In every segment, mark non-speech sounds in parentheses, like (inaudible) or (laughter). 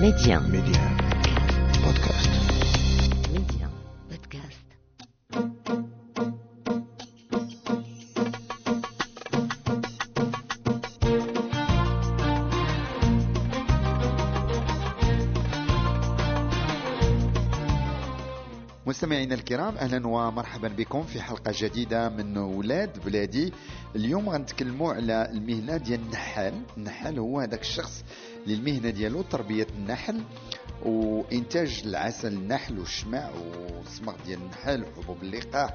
Média. Média. Podcast. Média. Podcast. مستمعينا الكرام أهلا ومرحبا بكم في حلقة جديدة من ولاد بلادي اليوم غنتكلموا على المهنة ديال النحال النحال هو هذاك الشخص اللي المهنه ديالو تربية النحل وإنتاج العسل النحل والشمع والصمغ ديال النحل وحبوب اللقاح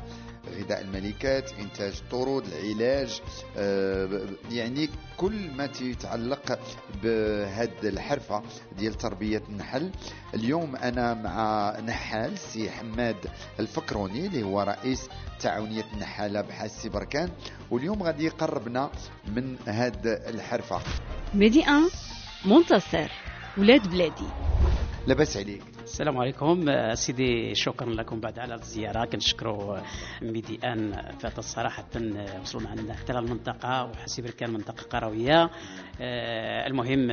غذاء الملكات إنتاج الطرود العلاج آه، يعني كل ما يتعلق بهذه الحرفة ديال تربية النحل. اليوم أنا مع نحال سي حماد الفكروني اللي هو رئيس تعاونية النحاله بحاسي بركان. واليوم غادي يقربنا من هذه الحرفة. ميدي 1 منتصر ولاد بلادي. لاباس عليك. السلام عليكم آه، سيدي شكرا لكم بعد على الزيارة. كنشكروا آه، ميدي ان فات الصراحة آه، وصلوا معنا حتى للمنطقه وحاسي بركان منطقة قروية. المهم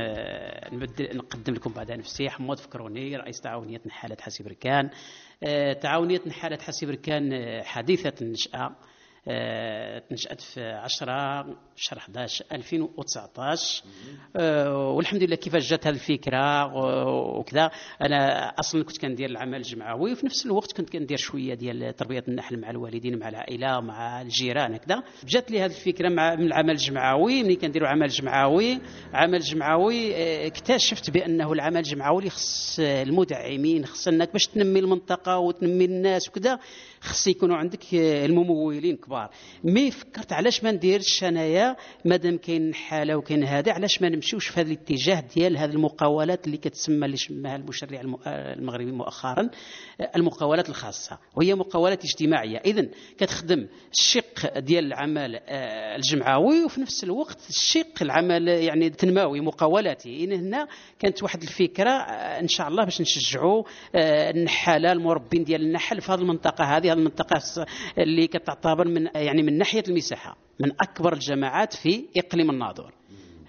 نبدل نقدم لكم بعد نفسي حمود فكروني رئيس تعاونية نحاله حاسي بركان تعاونية نحاله حاسي بركان حديثه النشاه تنشأت في 10 شهر 11 2019 آه، والحمد لله كيفاش جات هذه الفكرة و- وكذا. أنا أصلا كنت كندير العمل الجمعوي وفي نفس الوقت كنت كندير شوية ديال تربية النحل مع الوالدين مع العائلة مع الجيران هكذا. جات لي هذه الفكرة مع من العمل الجمعوي ملي كنديروا عمل جمعوي. عمل جمعوي آه، اكتشفت بأنه العمل الجمعوي خص المدعمين خص أنك باش تنمي المنطقة وتنمي الناس وكذا خص يكونوا عندك آه، الممولين كبار. مي فكرت علاش ما نديرش انايا مادام كاين حالة وكاين هذا علاش ما نمشيوش في هذا الاتجاه ديال هذه المقاولات اللي كتسمى اللي سماها المشرع الم- آه، المغربي مؤخرا آه، المقاولات الخاصة وهي مقاولات اجتماعية. اذا كتخدم الشق ديال العمل الجمعوي وفي نفس الوقت الشق العمل يعني التنموي مقاولاتي. إن هنا كانت واحد الفكرة إن شاء الله باش نشجعوا النحالة المربين ديال النحل في هذه المنطقة هذه. هذه المنطقة الس- اللي كتعتبر من يعني من ناحية المساحة من أكبر الجماعات في إقليم الناظور.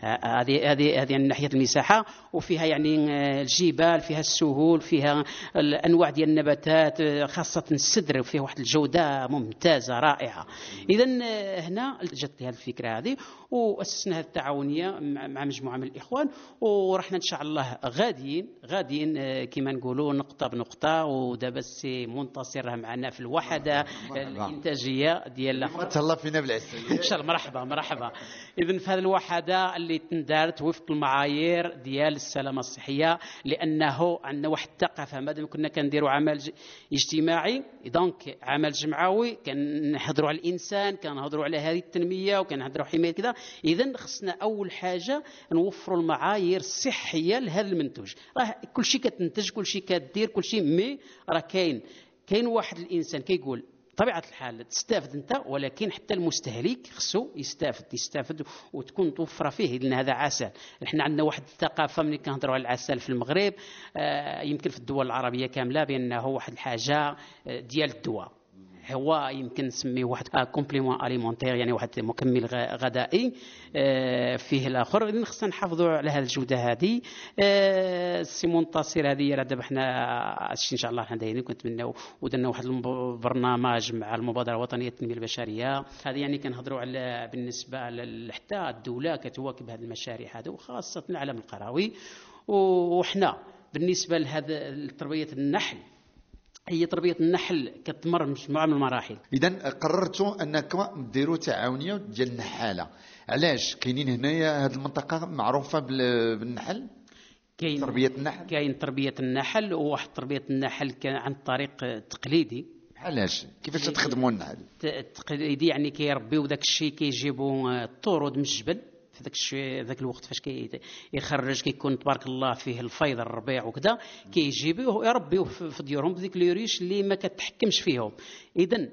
هذه هذه هذه من ناحية المساحة وفيها يعني آه، الجبال فيها السهول فيها الأنواع ديال النباتات آه، خاصة السدر وفيه واحد الجودة ممتازة رائعة. اذا آه، هنا جات لي هذه الفكرة هذه وأسسنا هذه التعاونية مع مجموعة من الإخوان ورحنا إن شاء الله غاديين غاديين كما نقولوا نقطة بنقطة ودابا السي منتصر راه معنا في الوحدة الإنتاجية ديال تهلا فينا بالعسل. إن شاء الله مرحبا مرحبا. اذا في هذه الوحدة اللي تندارت وفق المعايير ديال السلامة الصحية لأنه عندنا واحد الثقافه مادام كنا كنديروا عمل اجتماعي donc عمل جمعوي كنهضروا على الإنسان كنهضروا على هذه التنمية وكنهضروا حماية كذا. اذا خصنا أول حاجة نوفروا المعايير الصحية لهذا المنتوج. راه كل شيء كتنتج كل شيء كدير كل شيء مي راه كاين. كاين واحد الإنسان كيقول طبيعه الحال تستافد أنت ولكن حتى المستهلك خصو يستافد يستافد وتكون توفر فيه لأن هذا عسل. إحنا عندنا واحد الثقافة ملي كنهضروا على العسل في المغرب آه، يمكن في الدول العربية كاملة بأنه واحد الحاجة آه، ديال الدواء. هو يمكن نسميه واحد complément alimentaire يعني واحد مكمل غذائي آه، فيه الآخر. إذن خصنا نحافظوا على هذه الجودة هذه. آه، السي منتصر هذه راه دابا حنا إن شاء الله حنا دايرين كنتمناو ودرنا واحد البرنامج مع المبادرة الوطنية للتنمية البشرية. هذه يعني كنهضروا على بالنسبة حتى الدولة كتواكب هذه المشاريع هذه وخاصة العالم القروي. وحنا بالنسبة لهذا تربيه النحل هي تربية النحل كتمر مجموعه من المراحل. اذا قررتوا أنكم ديروا تعاونية ديال النحالة. علاش؟ كاينين هنايا هذه المنطقة معروفة بال- بالنحل؟ كاين تربية النحل؟ كاين تربية النحل وواحد تربية النحل كان عن طريق تقليدي. علاش؟ كيفاش تخدموا النحل؟ ت- التقليدي يعني كيربيو داك الشيء كيجيبوا آه، الطرود من الجبل. في ذاك الشيء ذاك الوقت فاش كي يخرج كيكون تبارك الله فيه الفيض الربيع وكذا كيجيبوه يربيوه في ديورهم بذيك la ruche اللي ما كتحكمش فيهم. اذا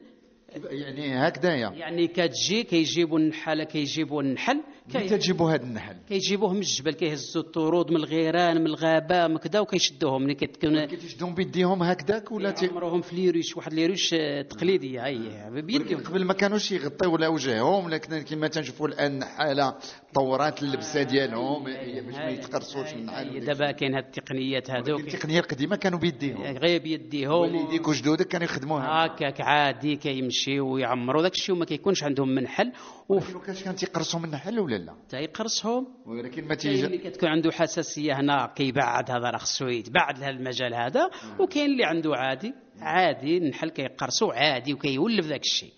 يعني هكذايا. يعني كتجي كيجيبوا النحاله كيجيبوا النحل كي- متى تجيبوا هذا النحل؟ كيجيبوه من الجبل كيهزوا الطرود من الغيران من الغابة من كذا وكيشدوهم. ملي كتكون كيتشدون بيديهم هكذاك ولا تي... عمرهم في les ruches واحد les ruches تقليديه هي بيديهم. قبل ما كانوش يغطيو لا وجههم لكن كما تنشوفوا الان حاله طورات اللبسه ديالهم هي باش ما يتقرصوش النحل هي دابا كاين هاد التقنيات هادوك. التقنية القديمة كانوا بيديهم. غير بيديهم. والديك وجدودك كانوا يخدموها. هكاك عادي كيمشيو ويعمروا داك الشيء وما كيكونش عندهم منحل. ولكن كاش كان تيقرصوا من النحل ولا لا؟ وتيقرصهم ولكن ما كاين اللي تيجي كتكون عنده حساسية هنا كيبعد هذا راه خصو يتبعد لهذا المجال هذا. وكاين اللي عنده عادي. عادي النحل كيقرصو عادي وكيولف ذاك الشيء.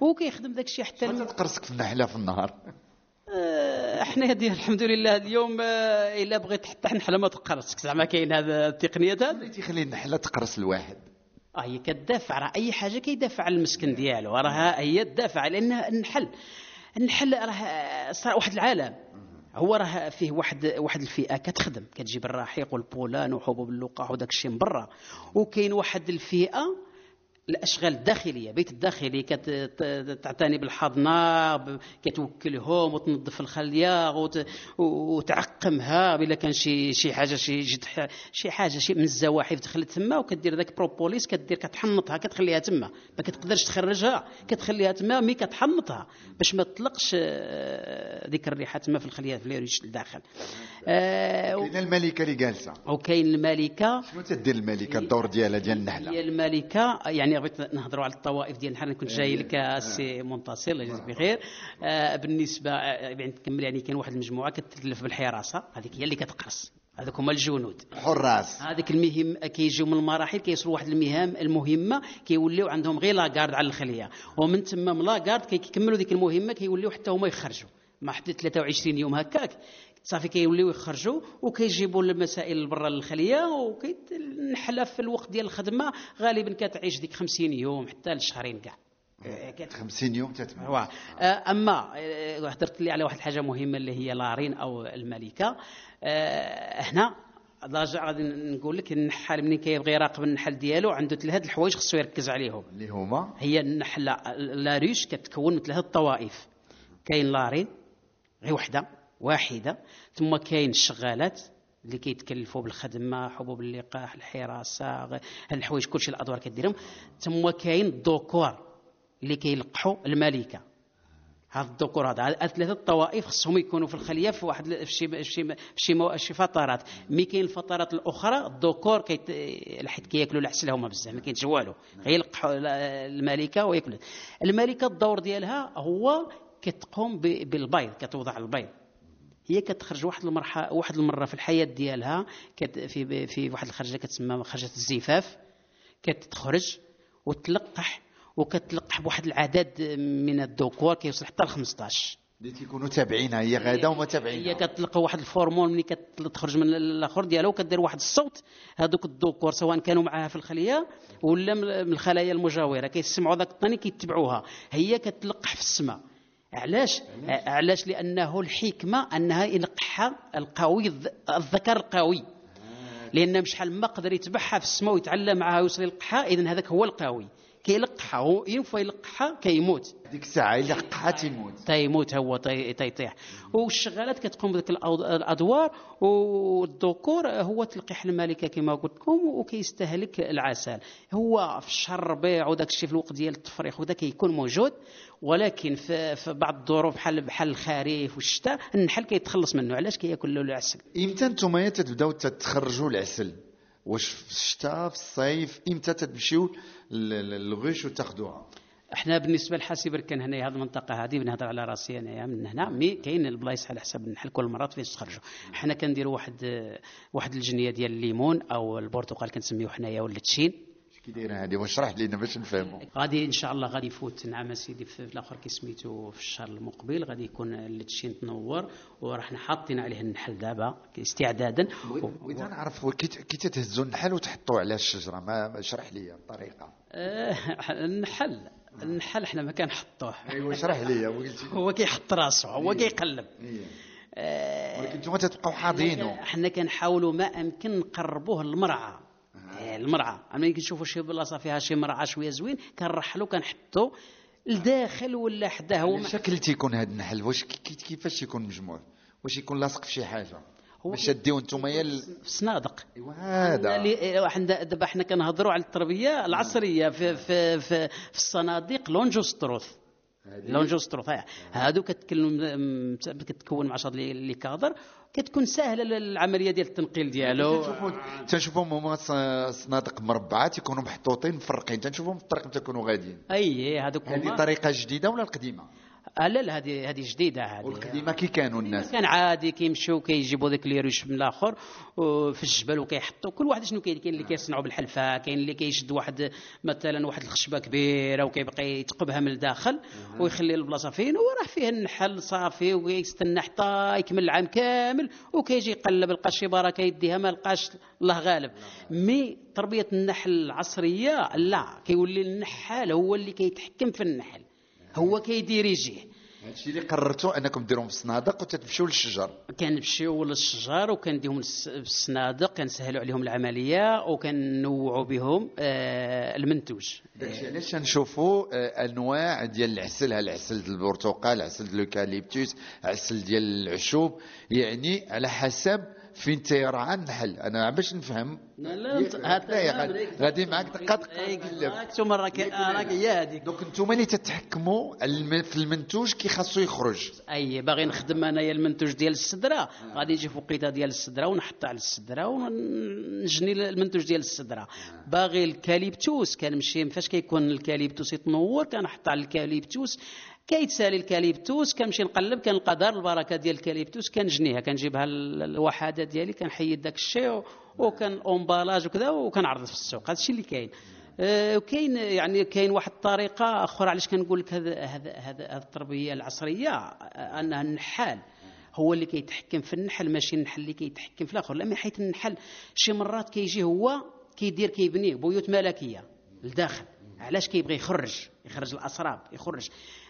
وكيخدم ذاك الشيء حتى تقرصك في النحلة في النهار؟ آه، إحنا هذه الحمد لله اليوم آه، إلا بغيت حتى نحله ما تقرصك. زعما كاين هذا التقنيات هذا اللي تيخلي النحله تقرص الواحد. آه هي كتدافع. راه أي حاجة كيدافع على المسكن ديالو. راه هي تدافع لأن النحل النحل راه صار واحد العالم. هو راه فيه واحد واحد الفئة كتخدم. كتجيب الرحيق والبولان وحبوب اللقاح وداك الشيء من برا. وكاين واحد الفئة الأشغال الداخلية بيت الداخلي كتعتني بالحضنة كتوكلهم وتنظف الخلية وت- وتعقمها الا كان شي شي حاجة شي شي حاجة شي من الزواحف دخلت تما وكدير ذاك بروبوليس كدير كتحنطها كتخليها تما. ما كتقدرش تخرجها كتخليها تما mais كتحنطها باش ما تطلقش آه، ديك الريحة تما في الخلية في la ruche الداخل. آه، و- كاينة الملكة اللي جالسة. وكاين الملكة. شنو تدير الملكة الدور ديالها ديال النحلة؟ هي الملكة يعني بغيت نهضروا على الطوائف ديال النحل كنت جاي لك السي منتصر الله يجزيك بخير. آه بالنسبة آه، يعني نكمل يعني كاين واحد المجموعة كتكلف بالحراسة هذيك هي اللي كتقرص. هذوك هما الجنود. حراس. هذيك المهم كيجيو من المراحل كيوصلوا واحد المهام المهمة كيوليو عندهم غير la garde على الخلية. ومن تما من la garde كيكملوا ديك المهمة كيوليو حتى هما يخرجوا. ما حتى 23 يوم هكاك. صافي كيوليو يخرجوا وكيجيبوا المسائل برا للخليه والنحله في الوقت ديال الخدمة غالبا كتعيش ديك 50 يوم حتى لشهرين كاع. آه، كت- 50 يوم تتمنى آه، أما آه، هدرت لي على واحد الحاجة مهمة اللي هي la reine أو الملكة. آه، هنا راجع غادي نقول لك النحال ملي كيبغي يراقب النحل ديالو عنده ثلاث الحوايج خصو يركز عليهم. اللي هما؟ هي النحله la ruche كتكون من ثلاثة الطوائف. كاين la reine غير وحدة. واحدة ثم كاين الشغالات اللي كيتكلفوا بالخدمة حبوب اللقاح الحراسة هاد الحوايج كلشي الأدوار كديرهم. ثم كاين الذكور اللي كيلقحوا الملكة. هاد الذكور هذا هاد ثلاثة الطوائف خصهم يكونوا في الخلية في واحد في شي في شي في شي, فترات mais كاين الفترات الأخرى الذكور كيت حيت كياكلوا العسل هما بزاف ما كاينش والو. غير يلقحوا ال- الملكة وياكلوا. الملكة الدور ديالها هو كتقوم بالبيض كتوضع البيض. هي كتخرج واحد المرحلة واحد المرة في الحياة ديالها كت في في واحد الخرجة كتسمى خرجة الزفاف. كتخرج وتلقح وكتلقح بواحد العدد من الذكور كيوصل حتى ل 15 اللي تيكونوا تابعينها هي غاده وما هي تابعينها كتلقى واحد ال phéromone ملي كتخرج من الآخر ديالها وكدير واحد الصوت. هذوك الذكور سواء كانوا معاها في الخلية ولا من الخلايا المجاورة. كيسمعوا ذاك الطني كيتبعوها. هي كتلقح في السماء. علاش؟ علاش؟ لأنه الحكمة أنها يلقحها القوي الذ- الذكر القوي. لأن شحال ما قدر يتبعها في السماء ويتعلم معها ويوصل يلقحها اذا هذاك هو القوي. كيلقحها هو ينفع يلقحها كيموت. ديك الساعة إلا قحات يموت تيموت هو تي- تيطيح. والشغالات كتقوم الأو- الأدوار والذكور هو تلقيح الملكة كما قلت لكم وكيستهلك العسل. هو في الشهر الربيع وداك الشيء في الوقت ديال التفريخ ودا كيكون موجود. ولكن في, في بعض الظروف بحال بحال الخريف والشتاء النحل كيتخلص منه. علاش كياكل له العسل؟ إمتى نتوما تتبداو تتخرجوا العسل؟ واش في الشتاء في الصيف إمتى تمشيو ل la ruche وتاخذوها إحنا بالنسبة لحاسي بركان هنا هذه المنطقة هذه بنهضر على راسي انايا من هنا mais كاين البلايص على حسب النحل كل مرات فين تخرجوا. حنا كنديروا واحد واحد الجنية ديال الليمون أو البرتقال كنسميوه حنايا ولا التشين كي دايره هذه واش راه لينا باش نفهموا غادي إن شاء الله غادي يفوت نعم سيدي في الآخر كي سميتو في الشهر المقبل غادي يكون التشين تنور وراح حاطين عليه النحل دابا استعدادا. بغيت نعرف كي تتهزوا النحل وتحطوا على الشجرة ما اشرح لي الطريقة. آه، النحل النحل إحنا ما كنحطوه. أيوا اشرح لي هو كيحط راسه هو كيقلب. إيه. آه، ولكن نتوما تتبقاو حاضينه إحنا كنحاولوا ما أمكن نقربوه للمرعى. آه، المرعى ملي كنشوفوا شي بلاصة فيها شي مرعى شوية زوين كنرحلوا كنحطوا لداخل ولا حداه هو الشكل تيكون هذا النحل واش كي- كي- كيفاش يكون مجموع؟ واش يكون لاصق في شي حاجة؟ هو باش تديو نتوما يا الصنادق أيوا هذا. حنا دابا حنا كنهضروا على التربية العصرية في في في, في الصناديق لونجوستروث لونجوستروفايا هادو كتكلم كتكون مع شاد لي كادر كتكون سهله العملية ديال التنقيل ديالو. تنشوفوهم هما صنادق مربعات يكونوا محطوطين مفرقين. تنشوفهم في الطريق تكونوا غاديين. أي هادوك هذه طريقة جديدة ولا القديمة؟ آه، لا لا هذه هذه جديدة هذه. والقديمة كي كانوا الناس؟ كان عادي كيمشيو كيجيبوا داك لي ريش من الآخر في الجبل وكيحطوا كل واحد شنو كاين. كاين اللي كيصنعوا بالحلفة كاين اللي كيشد واحد مثلا واحد الخشبة كبيرة وكيبقى يتقبها من الداخل ويخلي البلاصة فين وراه فيه النحل صافي ويستنى حتى يكمل العام كامل وكيجي يقلب لقى شي بركة يديها ما لقاش الله غالب. مي تربية النحل العصرية لا. كيولي النحال هو اللي كيتحكم في النحل. هو كيديريجيه هادشي اللي قررتوا أنكم ديروهم في الصنادق وتتمشيو للشجر. كنمشيو للشجر وكنديهم في الصنادق كنسهلوا عليهم العملية وكنوعوا بهم آه، المنتوج. داكشي علاش نشوفوا آه، أنواع ديال العسل العسل ديال البرتقال عسل ديال اليوكاليبتوس عسل ديال العشوب يعني على حسب فين تيرعى النحل أنا باش نفهم. لا يا غادي- معاك دقات ثم راك راك هي هذيك donc أنتم اللي تتحكموا في المنتوج كي خاصو يخرج. أي باغي نخدم انايا المنتوج ديال السدره غادي نجي فوقيته ديال السدره ونحط على السدره ونجني المنتوج ديال السدره باغي الكاليبتوس كنمشي فاش كيكون الكاليبتوس يتنور كنحط على الكاليبتوس. كيتسالي الكاليبتوس كنمشي نقلب كنلقى دار البركة ديال الكاليبتوس كنجنيها كنجيبها ال- الوحده ديالي كنحيد داك الشيء وكان اونبالاج وكذا وكنعرض في السوق. هذا الشيء اللي كاين. آه، وكاين يعني كاين واحد الطريقة أخرى علاش كنقول لك هذا هذا هذا التربية العصرية؟ انها النحال هو اللي كيتحكم في النحل ماشي النحل اللي كيتحكم في الآخر. لا من حيث النحل شي مرات كيجي هو كيدير كيبني بيوت ملكية لداخل. علاش كيبغي يخرج؟ يخرج الأسراب يخرج.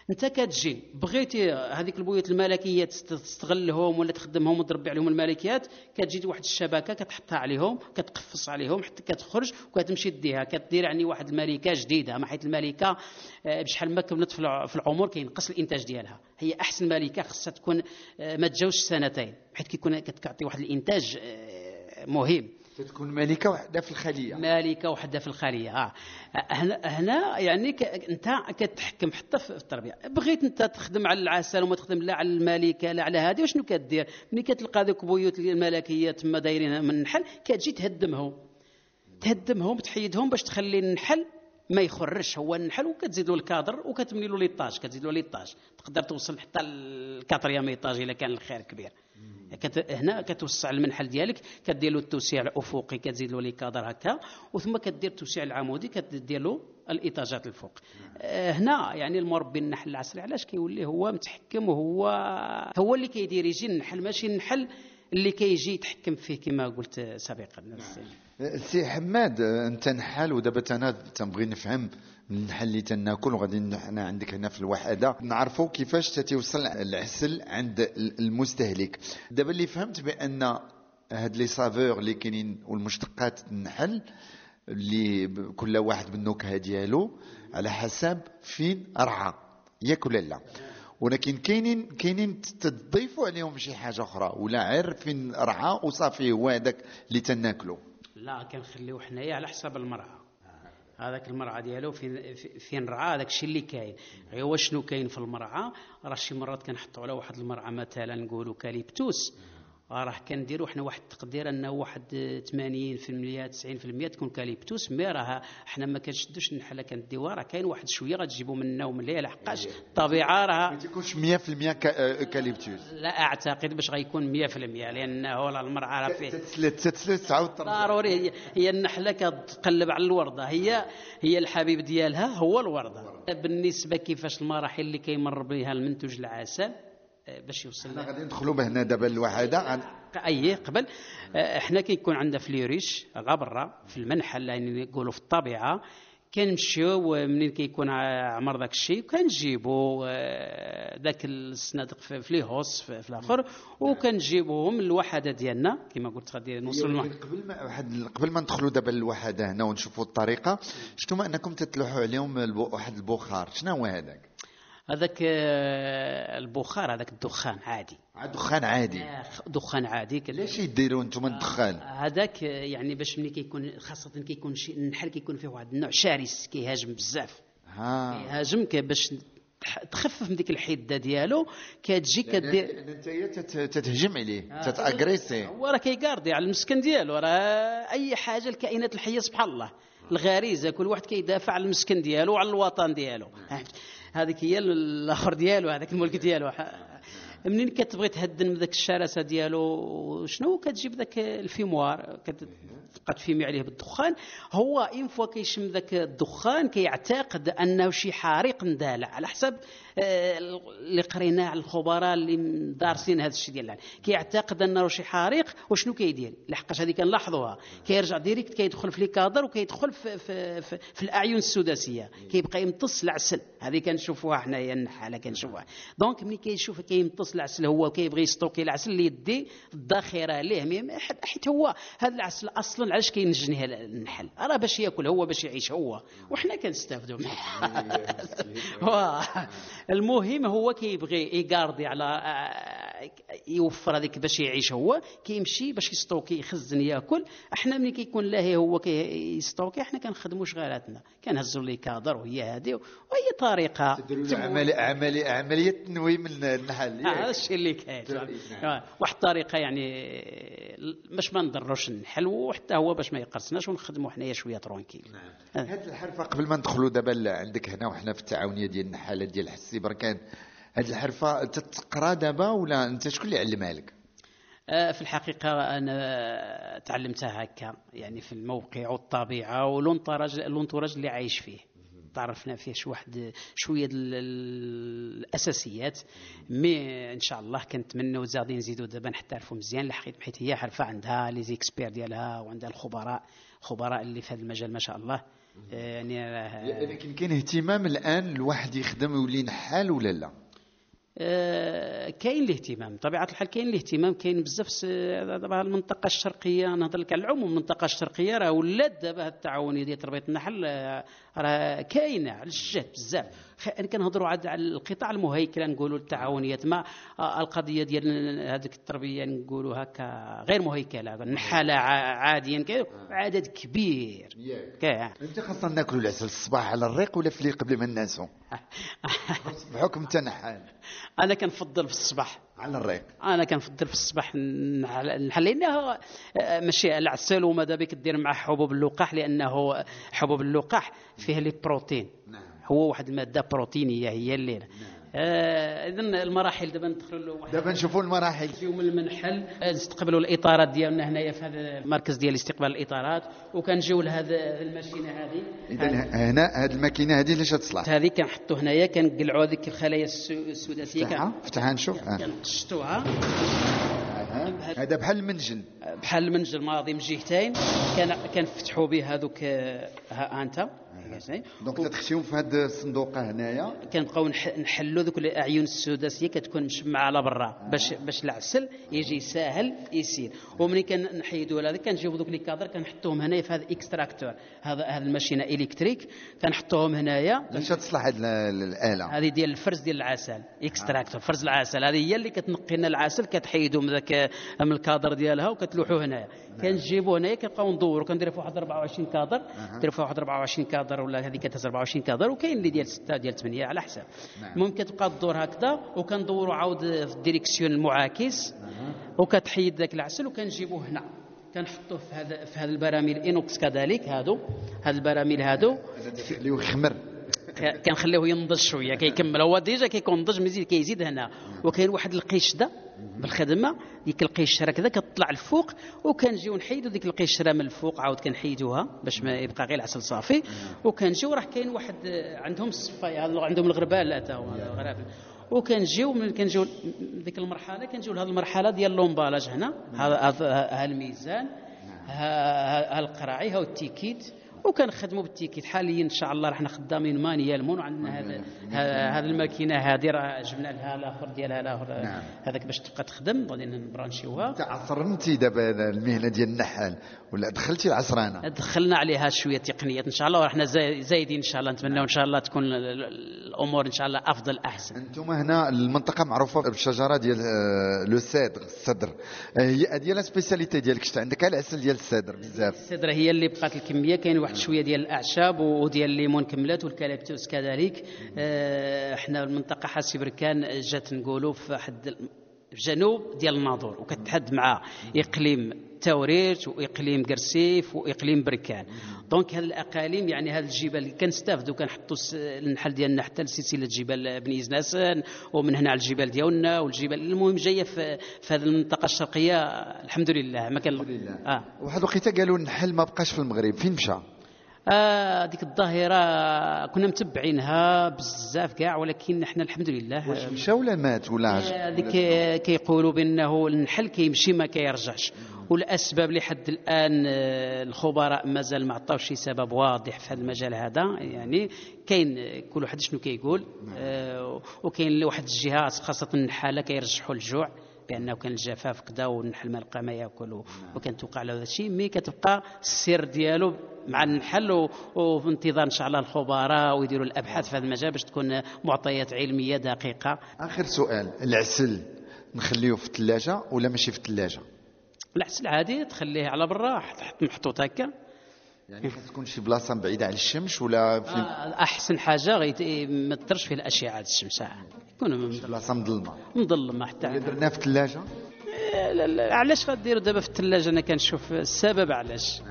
انت كتجي بغيتي هذيك البيوت الملكية تست- تستغلهم ولا تخدمهم وتربي عليهم الملكيات كتجي واحد الشبكة كتحطها عليهم كتقفص عليهم حتى كتخرج وكتمشي ديها. كدير يعني واحد الملكة جديدة ما حيث الملكة آه، بشحال ما كملت في الع- في العمر كينقص الإنتاج ديالها. هي أحسن ملكة خصها تكون آه، ما تجاوزش سنتين حيت كيكون كتعطي واحد الإنتاج آه، مهم. تكون ملكه وحدة في الخلية. مالكة وحدة في الخلية آه. هنا هنا يعني ك... أنت كتحكم حتى في التربية. بغيت أنت تخدم على العسل وما تخدم لا على الملكه لا على هذه وشنو كدير؟ ملي كتلقى ذوك بيوت الملكية تما دايرين من النحل كتجي تهدمهم. تهدمهم تحيدهم باش تخلي النحل ما يخرجش هو النحل وكتزيد له الكادر وكتبني له ليطاج كتزيد له ليطاج. تقدر توصل حتى الكاتريام إيطاج إلا كان الخير كبير. كت... هنا كتوسع المنحل ديالك كدير له التوسيع الأفقي كتزيد له les cadres هكا وثم كدير التوسيع العمودي كدير له الإيطاجات الفوق. آه، هنا يعني المربي النحل العصري علاش كيولي هو متحكم وهو هو اللي كيدير يجي النحل ماشي النحل اللي كيجي يتحكم فيه كما قلت سابقا. سي حماد انت نحال ودابا أنا تنبغي نفهم اللي تناكل وغادي أنا عندك هنا في الوحدة. نعرفوا كيفاش تتوصل العسل عند ال- المستهلك. دابا اللي فهمت بأن هاد لي سافور اللي كاينين والمشتقات النحل اللي كل واحد بالنكهة ديالو على حسب فين رعى ياك ولا لا. ولكن كاينين كاينين تضيفوا عليهم شي حاجة أخرى ولا عير فين رعى وصافي هو هذاك اللي تناكلو. لا كنخليو حنايا على حساب المرعى هذاك المرعى ديالو فين فين رعى؟ هذاك الشيء اللي كاين. غير هو شنو كاين في المرعى؟ راه شي مرات كنحطوا على واحد المرعى مثلا نقولوا كاليبتوس. راه كنديروا حنا واحد التقدير أنه واحد 80% 90% تكون كاليبتوس. مي راه حنا ما كنشدوش النحله كنديوها راه كاين واحد شوية غتجيبوا منه ومن الليل لحقاش الطبيعة راه ما تيكونش 100% كا- آه، اكاليبتوس لا أعتقد باش غيكون 100% لأنه راه المرعى راه فيه. تتسلت تتسلت تعاود ضروري هي, هي النحله كتقلب على الوردة. هي هي الحبيب ديالها هو الوردة. بالنسبة كيفاش المراحل اللي كيمر بها المنتوج العسل باش يوصل حنا غادي ندخلوا بهنا دابا الوحده غن- اي قبل. آه، إحنا كيكون عندنا ف les ruches غا برا في المنحل يعني نقولوا في الطبيعة كنمشيو منين كيكون عمر داك الشيء كنجيبوا آه، داك الصنادق في في les hausses في في la ruche وكنجيبوهم الوحده ديالنا. كما قلت غادي نوصلوا قبل ما واحد قبل ما ندخلوا دابا للوحدة هنا ونشوفوا الطريقة شفتوا أنكم تتلوحوا عليهم واحد البخار. شنو هو هذاك؟ هذاك آه، البخار هذاك الدخان عادي. عاد دخان عادي. آه، دخان عادي كده. ليش يديروا أنتم الدخان؟ هذاك آه، يعني باش ملي كيكون خاصة كيكون شي النحل كيكون فيه واحد النوع شرس كيهاجم بزاف. ها. كيهاجم كي- باش تخفف من ديك الحدة ديالو كتجي كدير انت تتهجم عليه تتأغريسي. هو راه كيكاردي على المسكن ديالو راه أي حاجة الكائنات الحية سبحان الله. الغريزة كل واحد كيدافع على المسكن ديالو وعلى الوطن ديالو. هذيك هي الآخر ديالو هذاك الملك ديالو. منين كتبغي تهدن من ذاك الشراسه ديالو؟ شنو كتجيب ذاك ال fumoir؟ كتبقى تفيمي عليه بالدخان. هو une fois كيشم ذاك الدخان كيعتقد أنه شي حريق ندالع على حسب اللي قريناه على الخبراء اللي دارسين هذا الشيء ديال العلم. كيعتقد أنه شي حريق وشنو كيدير؟ لحقاش هذه كنلاحظوها. كيرجع direct كيدخل في les cadres وكيدخل في, في, في, في الاعين السداسية. كيبقى يمتص العسل. هذه كنشوفوها حنايا النحاله كنشوفوها. donc ملي كيشوف كيمتص العسل هو كيبغي يستوكي العسل اللي يدي الذخيرة ليه حيت هو هذا العسل أصلا علاش كينجنيه النحل؟ راه باش ياكل هو باش يعيش هو. وحنا كنستافدوا. (laughs) (laughs) (laughs) المهم هو كيبغي يقاردي على آه، يوفر هذيك باش يعيش هو كيمشي باش يستوكي يخزن ياكل. إحنا ملي كيكون لاهي هو كيستوكي إحنا كنخدموا شغالاتنا. كنهزوا les cadres وهي هذه وهي طريقة. عمليه عمليه عملية تنويم النحل آه، هذا الشيء اللي كاين. نعم. آه، واحد الطريقة يعني باش ما نضروش النحل وحتى هو باش ما يقرصناش ونخدموا حنايا شوية tranquille آه. هاد الحرفة قبل ما ندخلوا دابا عندك هنا وحنا في التعاونية ديال النحالة ديال حسي بركان هاد الحرفة تتقرا دابا ولا انت شكون اللي علمها لك؟ آه، في الحقيقة أنا تعلمتها هكا يعني في الموقع والطبيعة والانطراج الانطراج اللي عايش فيه. تعرفنا فيه شي واحد شوية الأساسيات مي إن شاء الله كنتمنوا زادين نزيدوا دابا نحترفوا مزيان. لحقيت حيت هي حرفة عندها لي زيكسبير ديالها وعندها الخبراء خبراء اللي في هذا المجال ما شاء الله. آه، يعني لكن كاين اهتمام الآن الواحد يخدم ويولي نحال ولا لا؟ آه، كاين الاهتمام. بطبيعة الحال كاين الاهتمام كاين بزاف دابا المنطقة الشرقية. نهضر لك على العموم المنطقة الشرقية راه ولات دابا التعاونيه ديال تربية النحل آه، راه كاينة على الجهد بزاف. كنهضروا عاد على القطاع المهيكلة نقولوا التعاونيات ما آه، القضية ديال هذيك التربية نقولوا هكا غير مهيكلة النحاله ع- عاديا كاين عدد كبير. كاين أنت خاصنا ناكلوا العسل الصباح على الريق ولا في قبل ما ننعسوا؟ بحكم انت نحال أنا كنفضل في الصباح. على الريق. أنا كنفضل في الصباح نحل نحل- لأنه آه، ماشي العسل وماذا بك دير مع حبوب اللقاح لأنه حبوب اللقاح فيه لي بروتين. نعم. هو واحد المادة بروتينية هي اللي. آه إذن المراحل دابا ندخلوا دابا نشوفوا المراحل. يوم المنحل. آه، نستقبلوا الإطارات ديالنا هنايا في هذا المركز ديال استقبال الإطارات وكنجيو لهذا الماشينة هذه. اذا هنا هذه الماكينة هذه ليش تصلح؟ هذه كنحطوا هنايا كنقلعوا هذيك الخلايا السداسيه افتحها افتحها نشوف. آه. كنقشطوها. هذا بحال المنجل بحال المنجل الماضي من جهتين. كنفتحوا به هذوك آه، ها أنت. دونك تتخشيهم في هذا الصندوقه هنايا. كنبقاو نح- نحلوا ذوك الاعين السداسيه كتكون مشمعة على برا باش باش العسل يجي ساهل يسير. وملي كنحيدوا هذا كنجيبوا ذوك les cadres كنحطوهم هنايا في هذا extracteur هذا هذا الماشينة électrique. كنحطوهم هنايا. لاش تصلح هذه ال- الآلة؟ هذه ديال الفرز ديال العسل extracteur فرز العسل. هذه هي اللي كتنقي لنا العسل كتحيدوا من ذاك من الكادر ديالها وكتلوحوا هنايا. كنجيبوا هنايا كنبقاو ندوروا كنديروا في واحد 24 كادر. نديروا في واحد 24 كادر ولا هذه كتهز 24 كادر وكاين اللي ديال 6 ديال 8 على حسب المهم كتبقى تدور هكذا وكندوروا عاود في ال direction المعاكس. وكتحيد ذاك العسل وكنجيبوه هنا. كنحطوه في هذا في هذه البراميل inox كذلك هادو. هاد البراميل هادو. خليه يخمر. كنخليوه ينضج شوية كيكمل. هو déjà كيكون نضج مزيد كيزيد هنا. وكاين واحد القشره بالخدمة ديك القشره كذا كتطلع الفوق وكنجيو نحيدوا ديك القشره من الفوق عاود كنحيدوها باش ما يبقى غير العسل صافي. وكنجيو راه كاين واحد عندهم الصفايه عندهم الغربال حتى هو الغرابل وكنجيو من كنجيو ديك المرحلة كنجيو لهذه المرحلة ديال لومبالاج هنا. هذا الميزان ها القراعي ها التيكيت. وكنخدموا بالتيكيت. حاليا إن شاء الله راحنا خدامين مانيالمون وعندنا هذا هذه الماكينة هذه راه جبنا لها الآخر ديالها الآخر نعم. هذاك باش تبقى تخدم غادي نبرانشيوها. تعصرنتي دابا هذا المهنة ديال النحال ولا دخلتي العصرانة؟ دخلنا عليها شوية تقنيات إن شاء الله ورحنا زاي- زايدين إن شاء الله. نتمنى إن شاء الله تكون ال- ال- الأمور إن شاء الله أفضل أحسن. أنتم هنا المنطقة معروفة بالشجرة ديال آه، le cèdre السدر. آه، هي la spécialité ديالك شتا عندك العسل ديال السدر بزاف. السدره هي اللي بقات الكمية كاين واحد واحد شوية ديال الأعشاب وديال الليمون كملات والكاليبتوس كذلك. آه، إحنا المنطقة حاسي بركان جات نقولوا في واحد الجنوب ديال الناظور وكتحد مع إقليم تاوريرت وإقليم قرسيف وإقليم بركان. دونك هاد الأقاليم يعني هاد الجبال اللي كنستافدوا كنحطوا النحل ديالنا حتى لسلسلة جبال بني زناسان ومن هنا على الجبال ديالنا والجبال. المهم جاية في في هذه المنطقة الشرقية الحمد لله ما كان آه. واحد الوقيتة قالوا النحل ما بقاش في المغرب فين مشى؟ آه ديك الظاهرة كنا متبعينها بزاف كاع ولكن إحنا الحمد لله. واش مشى ولا مات ولا عج- هذيك كيقولوا بأنه النحل كيمشي ما كيرجعش. والأسباب لحد الآن آه، الخبراء مازال ما عطاوش شي سبب واضح في هذا المجال هذا يعني كاين كل واحد شنو كيقول آه، وكاين واحد الجهات خاصة النحالة كيرجحوا الجوع. بأنه كان الجفاف كذا والنحل ما لقى ما يأكل و- وكان توقع له هذا الشيء مي كتبقى السير ديالو مع النحل وفي انتظار إن شاء الله الخبراء ويديروا الأبحاث في هذا المجال باش تكون معطيات علمية دقيقة. آخر سؤال العسل نخليه في الثلاجة ولا ماشي في الثلاجة؟ العسل عادي تخليه على برا حط محطوط هكا. يعني تكون شي بلاصة بعيدة على الشمس ولا في آه، أحسن حاجة غيت ما تضرش فيه الأشعة الشمس. يكون بلاصة مظلمة. مظلمة حتى. إذا درناه في الثلاجة؟ آه، لا- لا، علاش غديروا دابا في الثلاجة؟ أنا كنشوف السبب علاش.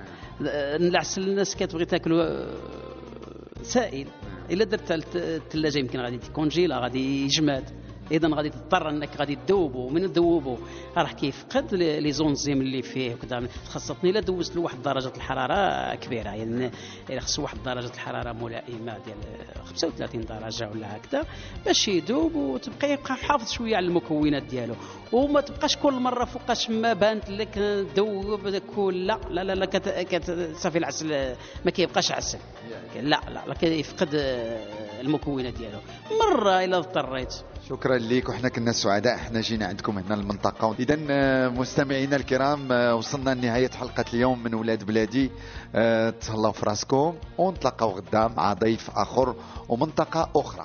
آه، العسل الناس كتبغي تاكلو آه، سائل. إلا درت الثلاجة يمكن غادي تكونجيلا غادي يجمد. اذا غادي تضطر إنك غادي تذوبه من تذوبه راه كيفقد لي زونزيم اللي فيه وكذا. خاصة الا دوزت له واحد درجة الحرارة كبيرة. يعني خصو واحد درجة الحرارة ملائمة ديال 35 درجة ولا هكذا. باش يذوب وتبقى يبقى محافظ شوية على المكونات ديالو. وما تبقاش كل مرة فوقاش ما بانت لك ذوب كل لا لا لا, لا كت... كت... صافي العسل. ما كيبقاش عسل. لا لا, كيفقد المكونات ديالو. مرة إلا اضطريت. شكرا لك وحنا كنا سعداء. إحنا جينا عندكم هنا المنطقة. اذا مستمعينا الكرام آه، وصلنا لنهاية حلقة اليوم من ولاد بلادي. آه، تهلاو في راسكم ونتلاقاو غدا مع ضيف آخر ومنطقة أخرى.